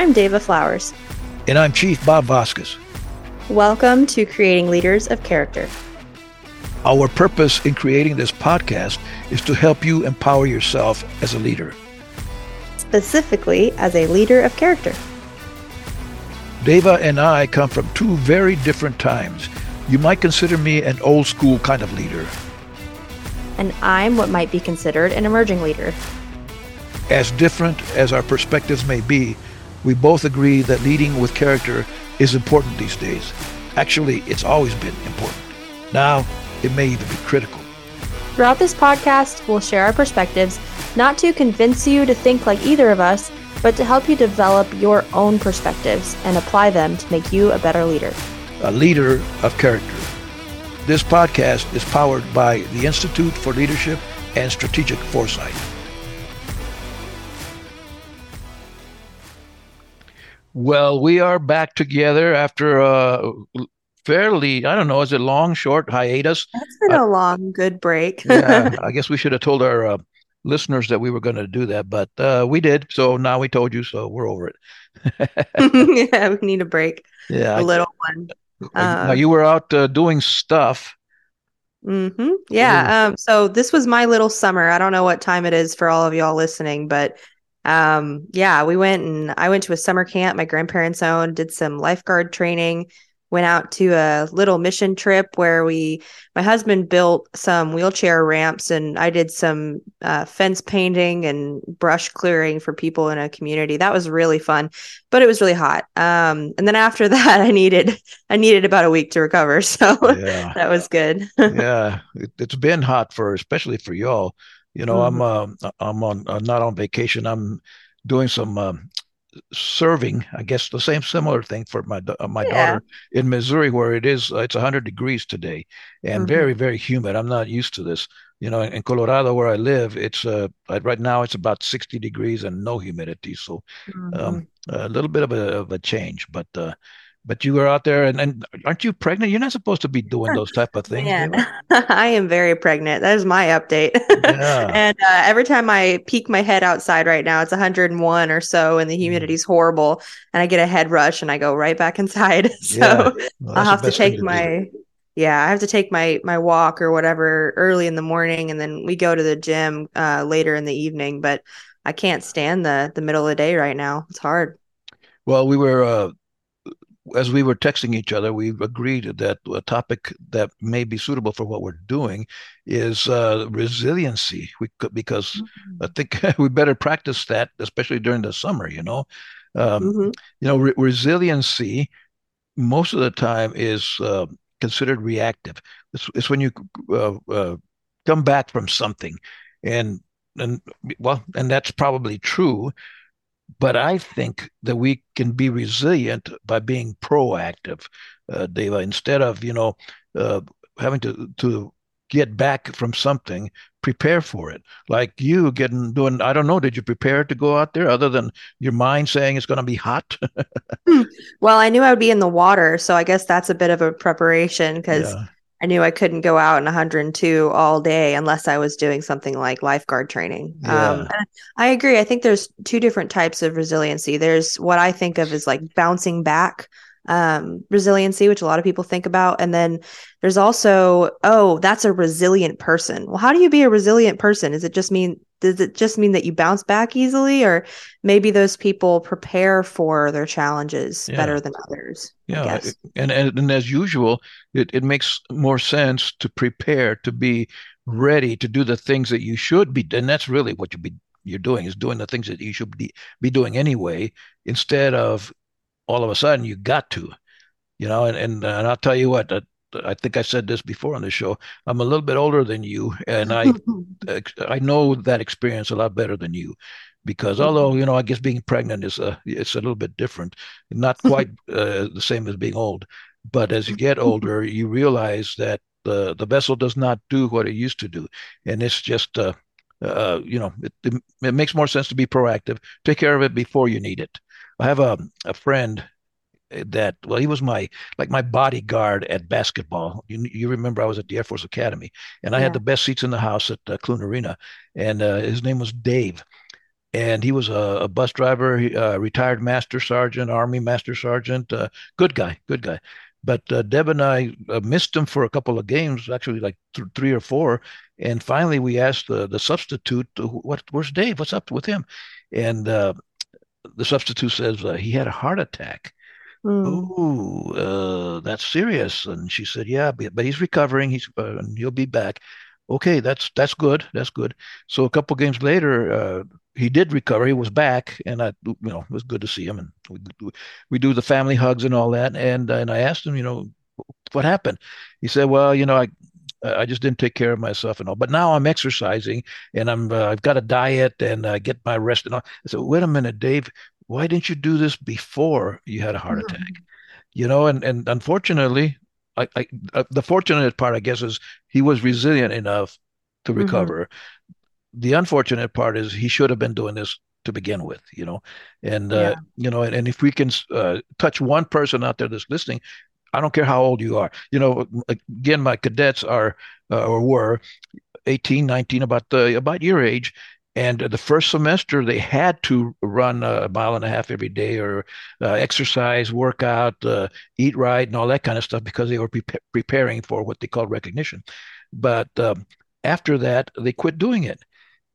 I'm Dava Flowers. And I'm Chief Bob Vasquez. Welcome to Creating Leaders of Character. Our purpose in creating this podcast is to help you empower yourself as a leader, specifically as a leader of character. Dava and I come from two very different times. You might consider me an old school kind of leader. And I'm what might be considered an emerging leader. As different as our perspectives may be, we both agree that leading with character is important these days. Actually, it's always been important. Now, it may even be critical. Throughout this podcast, we'll share our perspectives, not to convince you to think like either of us, but to help you develop your own perspectives and apply them to make you a better leader. A leader of character. This podcast is powered by the Institute for Leadership and Strategic Foresight. Well, we are back together after a fairly, I don't know, is it long, short hiatus? That's been uh, a long, good break. yeah, I guess we should have told our uh, listeners that we were going to do that, but uh, we did. So now we told you, so we're over it. yeah, we need a break. Yeah, a little one. now you were out uh, doing stuff. Mm-hmm. Yeah. Um, so this was my little summer. I don't know what time it is for all of y'all listening, but um, yeah, we went and I went to a summer camp my grandparents owned, did some lifeguard training, went out to a little mission trip where we my husband built some wheelchair ramps and i did some uh, fence painting and brush clearing for people in a community. That was really fun but it was really hot. Um, and then after that i needed i needed about a week to recover so yeah. that was good. Yeah it, has been hot for especially for y'all you know, mm-hmm. I'm uh, I'm on uh, not on vacation. I'm doing some um, serving. I guess the same similar thing for my uh, my yeah. daughter in Missouri, where it is uh, it's 100 degrees today and mm-hmm. very very humid. I'm not used to this. You know, in Colorado where I live, it's uh right now it's about 60 degrees and no humidity, so um, mm-hmm. um, a little bit of a of a change, but. But you were out there and, and aren't you pregnant you're not supposed to be doing those type of things yeah. i am very pregnant that is my update yeah. and uh, every time i peek my head outside right now it's 101 or so and the mm. humidity's horrible and i get a head rush and i go right back inside so yeah. well, i'll have to take to my do. yeah i have to take my my walk or whatever early in the morning and then we go to the gym uh, later in the evening but i can't stand the the middle of the day right now it's hard well we were uh as we were texting each other, we agreed that a topic that may be suitable for what we're doing is uh, resiliency. We could, because mm-hmm. I think we better practice that, especially during the summer. You know, um, mm-hmm. you know, re- resiliency most of the time is uh, considered reactive. It's, it's when you uh, uh come back from something, and and well, and that's probably true but I think that we can be resilient by being proactive, uh, Dava, instead of you know uh, having to to get back from something, prepare for it. Like you getting doing, I don't know, did you prepare to go out there other than your mind saying it's going to be hot? Hmm. well, I knew I would be in the water, so I guess that's a bit of a preparation because. Yeah I knew I couldn't go out in 102 all day unless I was doing something like lifeguard training. Yeah. Um, I agree. I think there's two different types of resiliency. There's what I think of as like bouncing back um, resiliency, which a lot of people think about. And then there's also, oh, that's a resilient person. Well, how do you be a resilient person? Does it just mean does it just mean that you bounce back easily or maybe those people prepare for their challenges yeah. better than others yeah and, and and as usual it, it makes more sense to prepare to be ready to do the things that you should be and that's really what you be you're doing is doing the things that you should be, be doing anyway instead of all of a sudden you got to you know and and, and i'll tell you what I think I said this before on the show. I'm a little bit older than you, and I I know that experience a lot better than you, because although you know I guess being pregnant is a it's a little bit different, not quite uh, the same as being old, but as you get older, you realize that the the vessel does not do what it used to do, and it's just uh, uh you know it, it, it makes more sense to be proactive, take care of it before you need it. I have a a friend that well he was my like my bodyguard at basketball you, you remember i was at the air force academy and i had the best seats in the house at uh, clune arena and uh, his name was dave and he was a, a bus driver, uh, retired master sergeant, army master sergeant. Uh, good guy, good guy. But uh, Deb and I uh, missed him for a couple of games, actually like th- three or four. And finally, we asked the the substitute, "What? Where's Dave? What's up with him?" And uh, the substitute says uh, he had a heart attack. Mm. Oh, that's serious. And she said, "Yeah, but, he's recovering. He's he'll be back." Okay, that's that's good. That's good. So a couple games later, he did recover. He was back, and I, you know, it was good to see him. And we, we do the family hugs and all that. And and I asked him, you know, what happened? He said, well, you know, I I just didn't take care of myself and all. But now I'm exercising, and I'm uh, I've got a diet, and I get my rest and all. I said, wait a minute, Dave, why didn't you do this before you had a heart mm-hmm. attack? You know, and and unfortunately, I, I uh, the fortunate part, I guess, is he was resilient enough to mm-hmm. recover. Mm-hmm the unfortunate part is he should have been doing this to begin with, you know, and uh, yeah. uh, you know, and, and if we can uh, touch one person out there that's listening, I don't care how old you are, you know. Again, my cadets are uh, or were 18, 19, about the about your age, and the first semester they had to run a mile and a half every day or uh, exercise, work out, uh, eat right, and all that kind of stuff because they were pre- preparing for what they call recognition. But um, after that, they quit doing it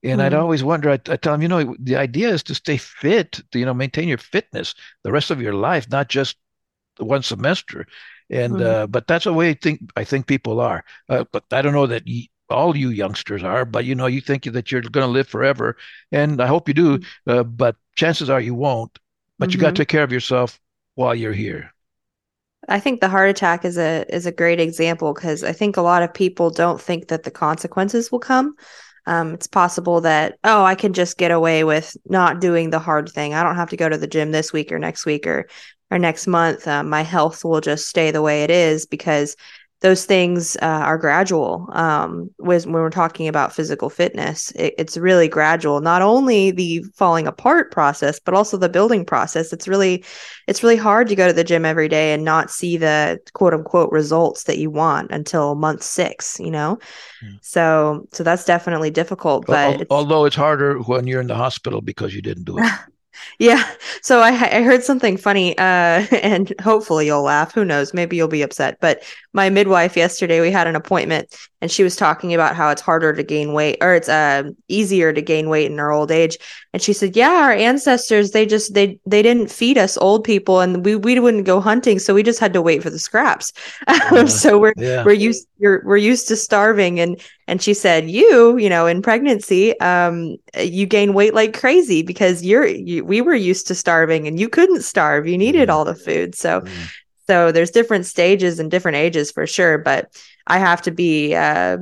and mm-hmm. I'd always wonder, I, I tell them, you know, the idea is to stay fit, to, you know, maintain your fitness the rest of your life, not just one semester. And, mm-hmm. uh, but that's the way I think, I think people are. Uh, but I don't know that all you youngsters are, but you know, you think that you're going to live forever. And I hope you do. Mm-hmm. Uh, but chances are you won't. But you got to mm-hmm. take care of yourself while you're here. I think the heart attack is a is a great example because I think a lot of people don't think that the consequences will come um, it's possible that oh i can just get away with not doing the hard thing i don't have to go to the gym this week or next week or or next month uh, my health will just stay the way it is because those things uh, are gradual. Um, when we're talking about physical fitness, it, it's really gradual. Not only the falling apart process, but also the building process. It's really, it's really hard to go to the gym every day and not see the quote unquote results that you want until month six. You know, mm. so so that's definitely difficult. But although it's harder when you're in the hospital because you didn't do it. Yeah. So I, I heard something funny, uh, and hopefully you'll laugh. Who knows? Maybe you'll be upset. But my midwife yesterday, we had an appointment, and she was talking about how it's harder to gain weight, or it's uh, easier to gain weight in our old age. And she said, "Yeah, our ancestors they just they they didn't feed us old people, and we we wouldn't go hunting, so we just had to wait for the scraps. Uh, so we're yeah. we're used you're, we're used to starving, and and she said, you, you know, in pregnancy, um, you gain weight like crazy because you're, you, we were used to starving and you couldn't starve. You needed all the food. So, mm. So there's different stages and different ages for sure. But I have to be, uh,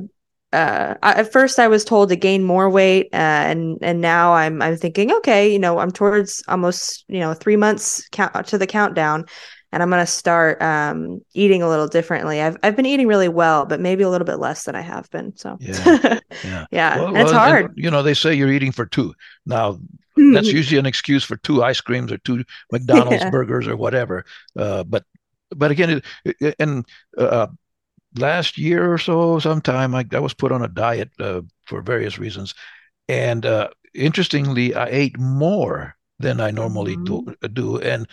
uh, at first I was told to gain more weight, uh, and and now I'm I'm thinking, okay, you know, I'm towards almost you know three months count to the countdown and I'm going to start um, eating a little differently. I've I've been eating really well, but maybe a little bit less than I have been. So yeah, yeah, yeah. Well, it's hard. And, you know, they say you're eating for two. Now that's usually an excuse for two ice creams or two McDonald's yeah. burgers or whatever. Uh, but but again, it, and uh, last year or so, sometime I, I was put on a diet uh, for various reasons, and uh, interestingly, I ate more than I normally mm-hmm. do, do, and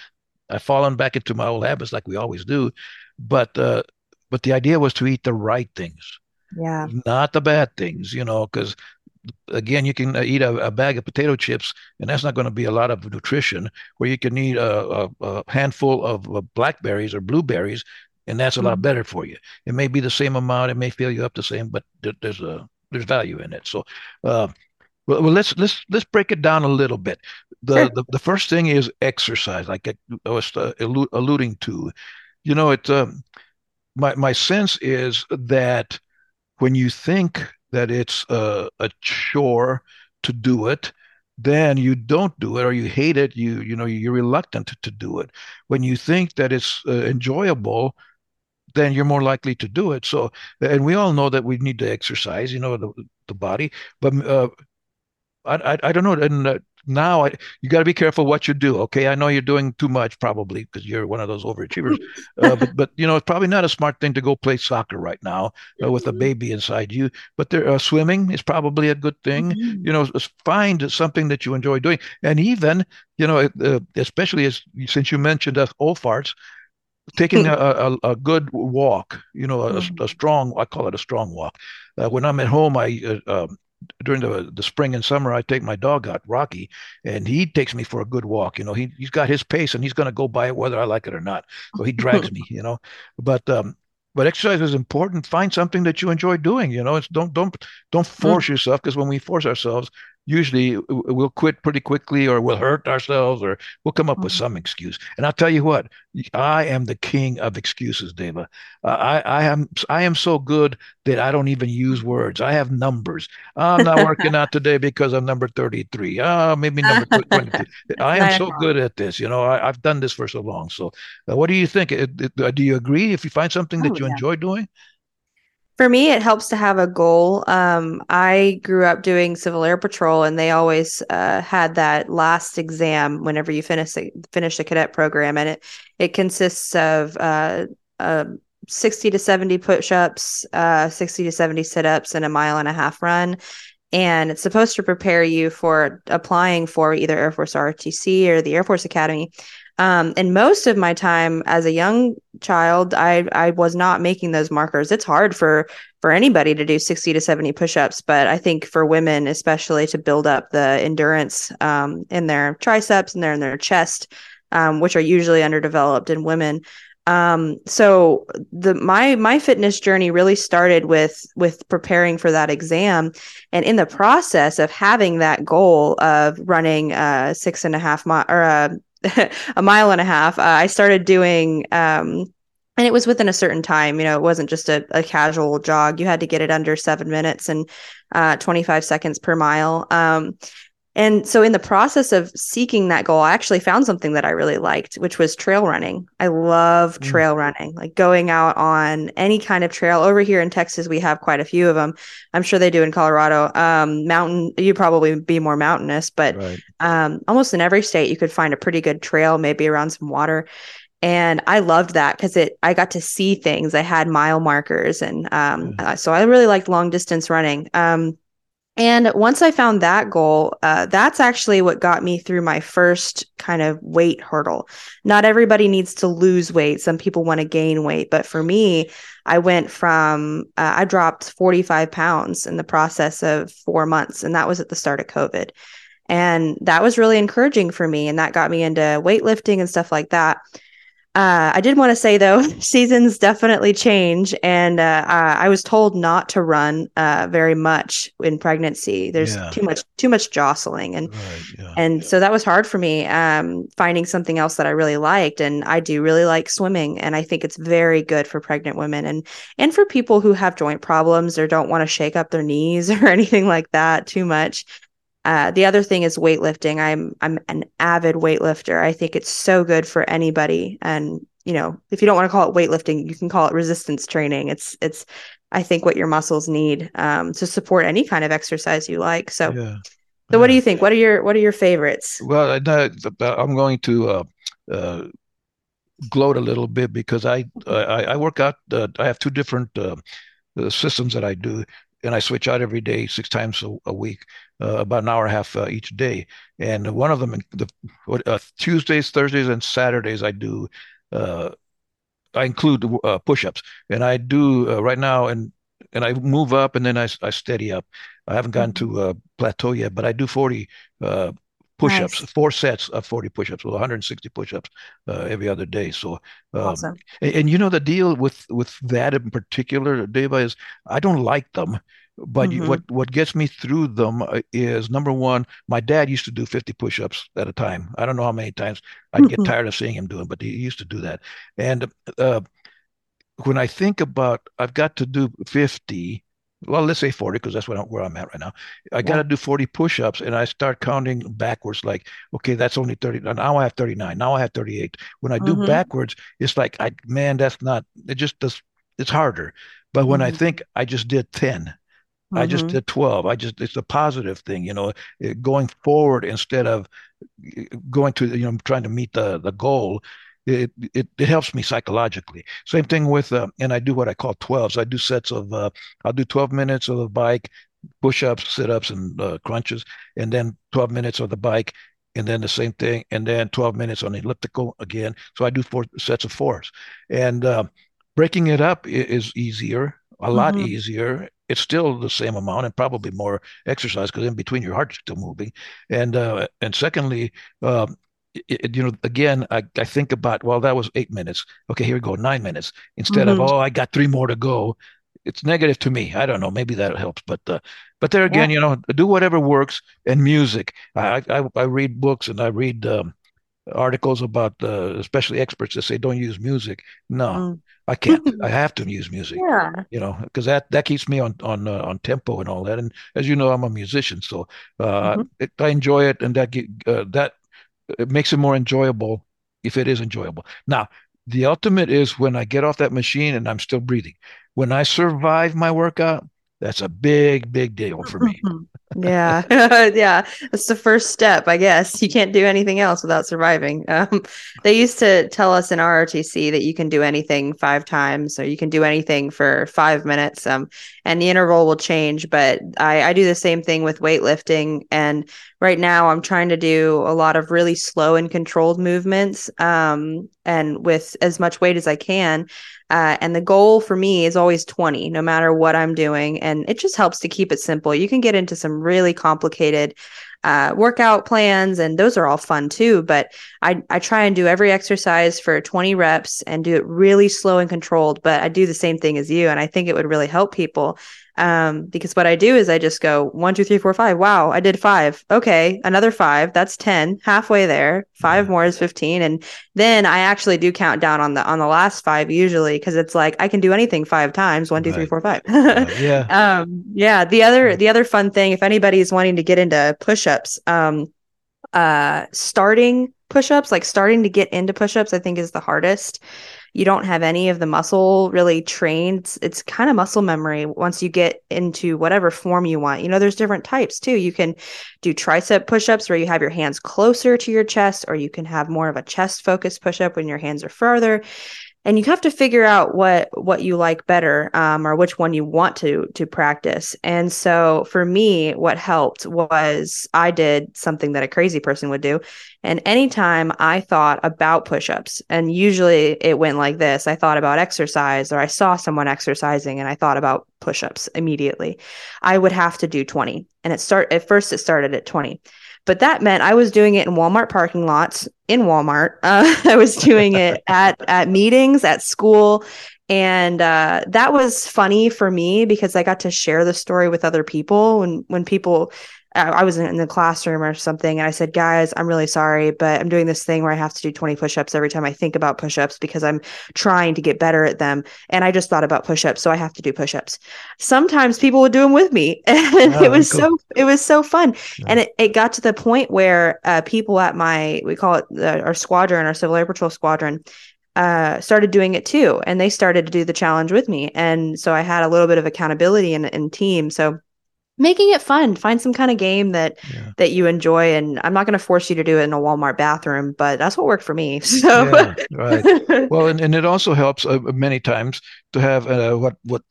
I've fallen back into my old habits like we always do, but uh, but the idea was to eat the right things, yeah, not the bad things, you know, because again, you can uh, eat a, a, bag of potato chips, and that's not going to be a lot of nutrition. Where you can eat a, a, a handful of blackberries or blueberries, and that's a mm-hmm. lot better for you. It may be the same amount, it may fill you up the same, but there's a there's value in it. So, uh, well, well, let's let's let's break it down a little bit. The sure. the, the first thing is exercise, like I was uh, alluding to. You know, it. Um, my my sense is that when you think that it's a, a chore to do it, then you don't do it or you hate it. You you know you're reluctant to do it. When you think that it's uh, enjoyable, then you're more likely to do it. So, and we all know that we need to exercise, you know, the, the body. But uh, I, I, I don't know. And uh, now I, you got to be careful what you do. Okay, I know you're doing too much probably because you're one of those overachievers, uh, but but you know it's probably not a smart thing to go play soccer right now uh, with a baby inside you. But there, uh, swimming is probably a good thing. Mm-hmm. You know, find something that you enjoy doing, and even you know, uh, especially as since you mentioned us old farts, taking a, a, a, good walk, you know, a, mm-hmm. a, strong, I call it a strong walk. Uh, when I'm at home, I, uh, um, during the, the spring and summer, I take my dog out, Rocky, and he takes me for a good walk. You know, he, he's got his pace and he's going to go by it whether I like it or not. So he drags me, you know, but, um, but exercise is important. Find something that you enjoy doing. You know, it's don't don't don't force mm. yourself because when we force ourselves, usually we'll quit pretty quickly or we'll hurt ourselves or we'll come up with mm-hmm. some excuse. And I'll tell you what, I am the king of excuses, Dava. Uh, I, I am I am so good that I don't even use words. I have numbers. I'm not working out today because I'm number 33. Uh, maybe number 22. I am so good at this. You know, I, have done this for so long. So uh, what do you think? do you agree if you find something that oh, you yeah. enjoy doing? For me, it helps to have a goal. Um, I grew up doing Civil Air Patrol, and they always uh, had that last exam whenever you finish the, finish the cadet program, and it it consists of uh, uh, sixty to seventy push-ups, uh, sixty to seventy sit-ups, and a mile and a half run. And it's supposed to prepare you for applying for either Air Force ROTC or the Air Force Academy. Um, and most of my time as a young child, I I was not making those markers. It's hard for for anybody to do 60 to 70 push-ups, but I think for women, especially to build up the endurance um, in their triceps and their in their chest, um, which are usually underdeveloped in women. Um, so the my my fitness journey really started with with preparing for that exam, and in the process of having that goal of running a six and a half mile or a a mile and a half, uh, I started doing, um, and it was within a certain time. You know, it wasn't just a, a casual jog. You had to get it under seven minutes and uh, 25 seconds per mile. Um, and so, in the process of seeking that goal, I actually found something that I really liked, which was trail running. I love mm. trail running, like going out on any kind of trail. Over here in Texas, we have quite a few of them. I'm sure they do in Colorado. Um, mountain, you'd probably be more mountainous, but right. um, almost in every state, you could find a pretty good trail, maybe around some water. And I loved that because it, I got to see things. I had mile markers, and um, mm. uh, so I really liked long distance running. Um, and once I found that goal, uh, that's actually what got me through my first kind of weight hurdle. Not everybody needs to lose weight. Some people want to gain weight. But for me, I went from, uh, I dropped 45 pounds in the process of four months. And that was at the start of COVID. And that was really encouraging for me. And that got me into weightlifting and stuff like that. Uh, I did want to say though, seasons definitely change, and uh, I was told not to run uh, very much in pregnancy. There's yeah. too much too much jostling, and right, yeah. and so that was hard for me. Um, finding something else that I really liked, and I do really like swimming, and I think it's very good for pregnant women and and for people who have joint problems or don't want to shake up their knees or anything like that too much. Uh, the other thing is weightlifting. I'm I'm an avid weightlifter. I think it's so good for anybody. And you know, if you don't want to call it weightlifting, you can call it resistance training. It's it's I think what your muscles need um, to support any kind of exercise you like. So, yeah. so what do you think? What are your what are your favorites? Well, I'm going to uh, uh, gloat a little bit because I I, I work out. Uh, I have two different uh, systems that I do and I switch out every day, six times a, a week, uh, about an hour and a half uh, each day. And one of them, the uh, Tuesdays, Thursdays, and Saturdays, I do. Uh, I include uh, push-ups, and I do uh, right now, and and I move up, and then I, I steady up. I haven't gotten mm-hmm. to a plateau yet, but I do forty push-ups, nice. four sets of 40 push-ups, well, 160 push-ups uh, every other day. So, um, awesome. and, and, you know the deal with with that in particular, Dava, is I don't like them, but mm-hmm. what what gets me through them uh, is number one. My dad used to do 50 push-ups at a time. I don't know how many times I'd get tired of seeing him do doing, but he used to do that. And uh, when I think about, I've got to do 50 well, let's say 40 because that's what I'm, where I'm at right now. I yeah. got to do 40 push-ups and I start counting backwards like, okay, that's only 30. Now I have 39. Now I have 38. When I do mm-hmm. backwards, it's like, I man, that's not, it just does, it's harder. But when mm-hmm. I think I just did 10, Mm-hmm. I just mm-hmm. did 12. I just, it's a positive thing, you know, going forward instead of going to, you know, trying to meet the, the goal. It, it, it helps me psychologically. Same thing with, uh, and I do what I call 12s. I do sets of, uh, I'll do 12 minutes of the bike, push ups, sit ups, and uh, crunches, and then 12 minutes of the bike, and then the same thing, and then 12 minutes on the elliptical again. So I do four sets of fours. And uh, breaking it up is easier, a lot mm-hmm. easier. It's still the same amount and probably more exercise because in between your heart's still moving. And uh, and secondly, um, it, you know, again, I, I think about, well, that was eight minutes. Okay, here we go, nine minutes. Instead mm-hmm. of, oh, I got three more to go. It's negative to me. I don't know. Maybe that helps, but uh, but there again, yeah. you know, do whatever works. And music, I I, I read books and I read um, articles about uh, especially experts that say don't use music. No, mm. I can't. I have to use music. Yeah, you know, because that that keeps me on on uh, on tempo and all that. And as you know, I'm a musician, so uh, mm-hmm. it, I enjoy it, and that uh, that it makes it more enjoyable if it is enjoyable. Now, the ultimate is when I get off that machine and I'm still breathing. When I survive my workout, that's a big, big deal for me. Mm-hmm. Yeah. yeah. That's the first step, I guess. You can't do anything else without surviving. Um, they used to tell us in ROTC that you can do anything five times or you can do anything for five minutes. Um, and the interval will change, but I, I do the same thing with weightlifting. And right now I'm trying to do a lot of really slow and controlled movements um, and with as much weight as I can. Uh, and the goal for me is always 20, no matter what I'm doing. And it just helps to keep it simple. You can get into some really complicated uh, workout plans, and those are all fun too. But I, I try and do every exercise for 20 reps and do it really slow and controlled. But I do the same thing as you. And I think it would really help people um, because what I do is I just go one, two, three, four, five. Wow, I did five. Okay, another five. That's ten. Halfway there. Five more is fifteen, and then I actually do count down on the on the last five usually because it's like I can do anything five times. One, two, right. three, four, five. uh, yeah. Um, yeah. The other the other fun thing, if anybody's wanting to get into push-ups, um, uh, starting push-ups, like starting to get into push-ups, I think is the hardest you don't have any of the muscle really trained. It's, kind of muscle memory once you get into whatever form you want. You know, there's different types too. You can do tricep push ups where you have your hands closer to your chest, or you can have more of a chest focused push up when your hands are further and you have to figure out what what you like better um, or which one you want to to practice. And so for me what helped was i did something that a crazy person would do. And anytime i thought about push-ups and usually it went like this. I thought about exercise or i saw someone exercising and i thought about push-ups immediately. I would have to do 20 and it start at first it started at 20 but that meant I was doing it in Walmart parking lots in Walmart. Uh, I was doing it at at meetings at school, and uh, that was funny for me because I got to share the story with other people. When when people I was in the classroom or something, and I said, "Guys, I'm really sorry, but I'm doing this thing where I have to do 20 push-ups every time I think about push-ups because I'm trying to get better at them." And I just thought about push-ups, so I have to do push-ups. Sometimes people would do them with me, and oh, it was cool. so it was so fun. Yeah. And it, it got to the point where uh, people at my we call it the, our squadron, our Civil Air Patrol squadron, uh, started doing it too, and they started to do the challenge with me, and so I had a little bit of accountability in in team. So making it fun find some kind of game that yeah. that you enjoy and i'm not going to force you to do it in a walmart bathroom but that's what worked for me so yeah, right well and, and it also helps uh, many times to have uh, what what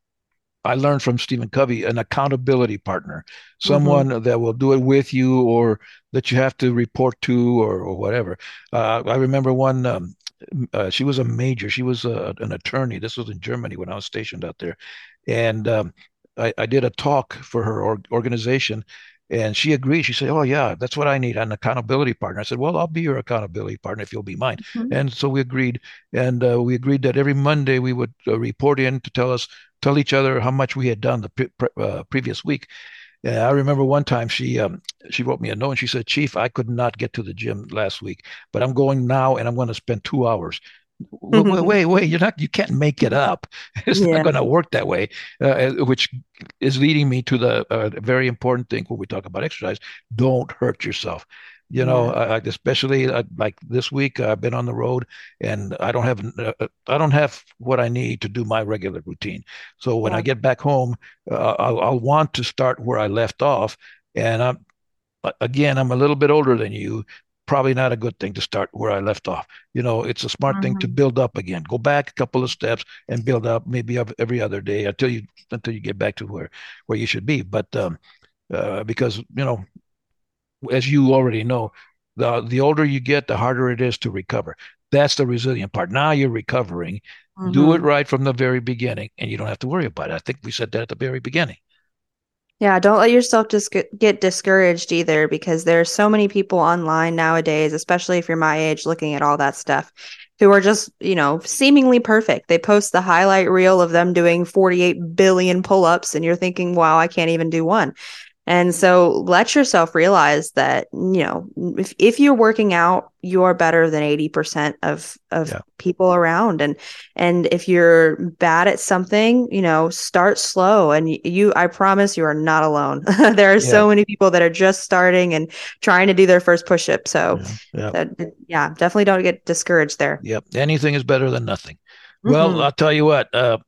I learned from Stephen Covey an accountability partner, someone mm-hmm. that will do it with you or that you have to report to or, or whatever. Uh, I remember one, um, uh, she was a major, she was a, uh, an attorney. This was in Germany when I was stationed out there. And um, I, I did a talk for her or, organization and she agreed. She said, "Oh yeah, that's what I need, an accountability partner." I said, "Well, I'll be your accountability partner if you'll be mine." Mm-hmm. And so we agreed, and uh, we agreed that every Monday we would uh, report in to tell us, tell each other how much we had done the pre- uh, previous week. I remember one time she um, she wrote me a note and she said, "Chief, I could not get to the gym last week, but I'm going now and I'm going to spend two hours mm-hmm. wait, wait, wait, you're not, you can't make it up. It's yeah. not going to work that way, uh, which is leading me to the uh, very important thing when we talk about exercise. Don't hurt yourself. You know, I, especially uh, like this week, I've been on the road, and I don't have uh, uh, I don't have what I need to do my regular routine. So when yeah. I get back home, uh, I'll, I'll want to start where I left off, and I'm again, I'm a little bit older than you. Probably not a good thing to start where I left off. You know, it's a smart mm-hmm. thing to mm-hmm. build up again. Go back a couple of steps and build up, maybe every other day until you until you get back to where where you should be. But um, uh, because you know as you already know, the the older you get, the harder it is to recover. That's the resilient part. Now you're recovering. Mm-hmm. Do it mm-hmm. right from the very beginning, and you don't have to worry about it. I think we said that at the very beginning. Yeah, don't let yourself just get discouraged either because there are so many people online nowadays, especially if you're my age, looking at all that stuff, who are just, you know, seemingly perfect. They post the highlight reel of them doing 48 billion pull ups, and you're thinking, wow, I can't even do one. And so let yourself realize that, you know, if, if you're working out, you're better than 80% of, of yeah. people around. And, and if you're bad at something, you know, start slow and you, I promise you are not alone. there are yeah. so many people that are just starting and trying to do their first push up. So yeah, that, yeah definitely don't get discouraged there. Yep. Anything is better than nothing. Mm-hmm. Well, I'll tell you what, uh,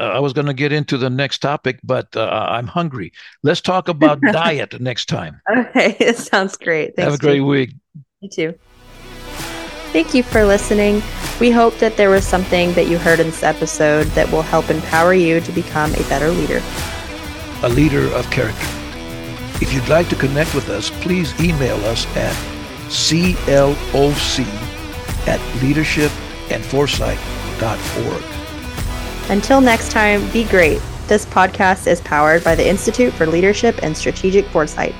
uh, I was going to get into the next topic, but uh, I'm hungry. Let's talk about diet next time. Okay, it sounds great. Thanks, Have a great week. You too. Thank you for listening. We hope that there was something that you heard in this episode that will help empower you to become a better leader. A leader of character. If you'd like to connect with us, please email us at cloc at leadershipandforesight.org. Until next time, be great. This podcast is powered by the Institute for Leadership and Strategic Foresight.